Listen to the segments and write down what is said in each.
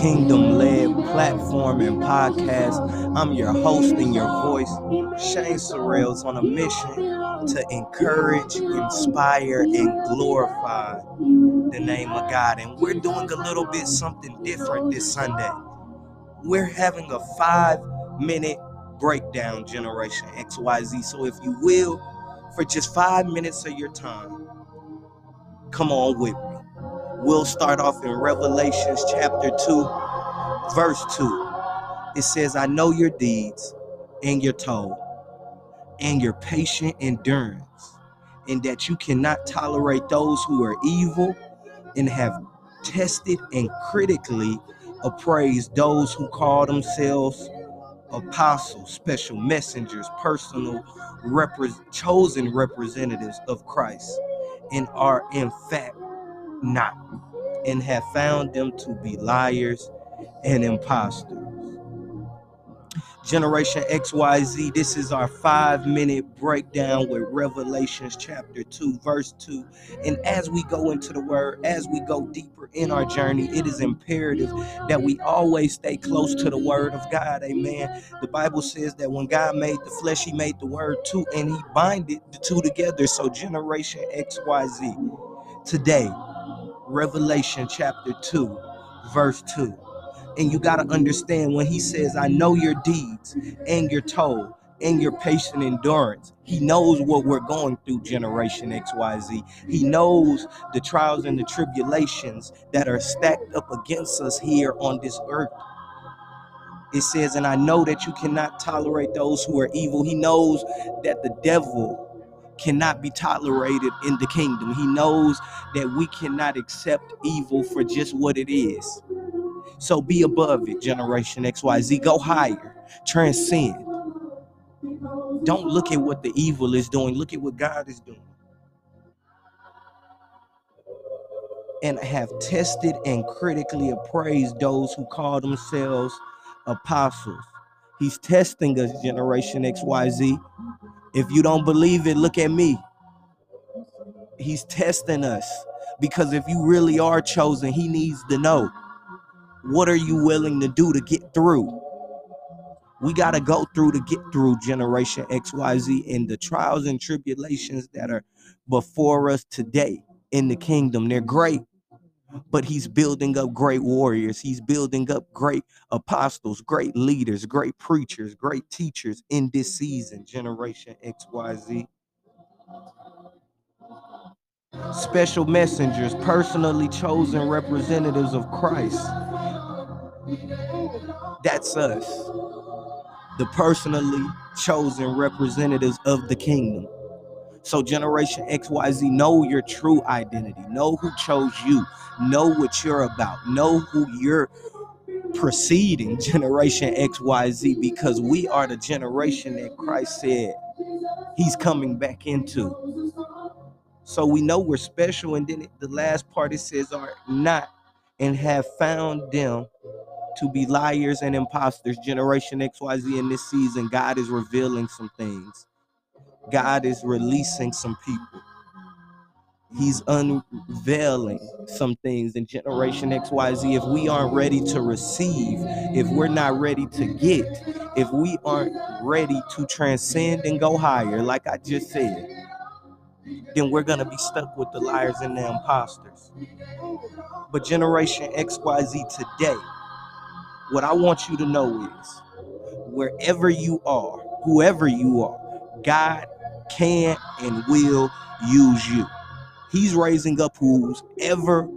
kingdom led platform and podcast. I'm your host and your voice, Shane Sorrells, on a mission to encourage, inspire, and glorify the name of God. And we're doing a little bit something different this Sunday. We're having a five minute breakdown, Generation XYZ. So if you will, for just five minutes of your time, come on with me. We'll start off in Revelations chapter 2, verse 2. It says, I know your deeds and your toll and your patient endurance, and that you cannot tolerate those who are evil and have tested and critically appraised those who call themselves apostles, special messengers, personal repre- chosen representatives of Christ, and are in fact not, and have found them to be liars and impostors. Generation XYZ, this is our five minute breakdown with Revelations chapter 2, verse 2. And as we go into the word, as we go deeper in our journey, it is imperative that we always stay close to the word of God. Amen. The Bible says that when God made the flesh, he made the word too, and he binded the two together. So, Generation XYZ, today, Revelation chapter 2, verse 2. And you got to understand when he says, I know your deeds and your toll and your patient endurance. He knows what we're going through, Generation XYZ. He knows the trials and the tribulations that are stacked up against us here on this earth. It says, and I know that you cannot tolerate those who are evil. He knows that the devil cannot be tolerated in the kingdom. He knows that we cannot accept evil for just what it is. So be above it, Generation XYZ. Go higher, transcend. Don't look at what the evil is doing, look at what God is doing. And have tested and critically appraised those who call themselves apostles. He's testing us, Generation XYZ. If you don't believe it, look at me. He's testing us because if you really are chosen, he needs to know what are you willing to do to get through. We got to go through to get through Generation XYZ and the trials and tribulations that are before us today in the kingdom. They're great, but he's building up great warriors. He's building up great apostles, great leaders, great preachers, great teachers in this season, Generation XYZ. Special messengers, personally chosen representatives of Christ. That's us. The personally chosen representatives of the kingdom. So, Generation XYZ, know your true identity. Know who chose you. Know what you're about. Know who you're preceding, Generation XYZ, because we are the generation that Christ said he's coming back into. So, we know we're special. And then the last part it says, are not and have found them to be liars and imposters. Generation XYZ in this season, God is revealing some things. God is releasing some people. He's unveiling some things in Generation XYZ. If we aren't ready to receive, if we're not ready to get, if we aren't ready to transcend and go higher, like I just said, then we're going to be stuck with the liars and the imposters. But Generation XYZ today, what I want you to know is wherever you are, whoever you are, God can and will use you. He's raising up who's ever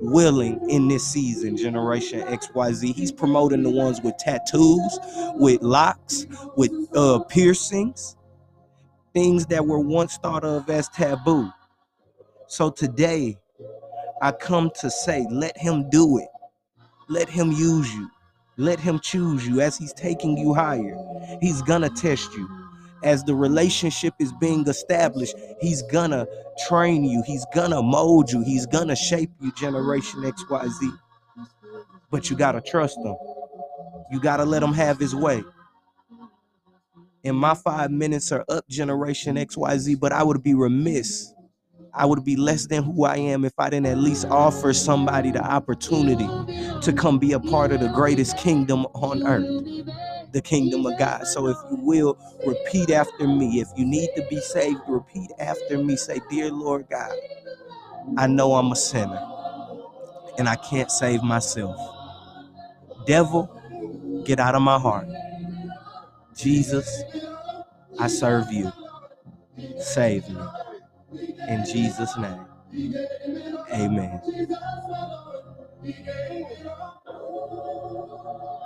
willing in this season, Generation XYZ. He's promoting the ones with tattoos, with locks, with uh, piercings, things that were once thought of as taboo. So today, I come to say, let him do it. Let him use you. Let him choose you as he's taking you higher. He's gonna test you. As the relationship is being established, he's gonna train you. He's gonna mold you. He's gonna shape you, Generation XYZ. But you gotta trust him. You gotta let him have his way. And my five minutes are up, Generation XYZ, but I would be remiss I would be less than who I am if I didn't at least offer somebody the opportunity to come be a part of the greatest kingdom on earth, the kingdom of God. So if you will, repeat after me. If you need to be saved, repeat after me. Say, Dear Lord God, I know I'm a sinner and I can't save myself. Devil, get out of my heart. Jesus, I serve you. Save me. In Jesus' name. Amen.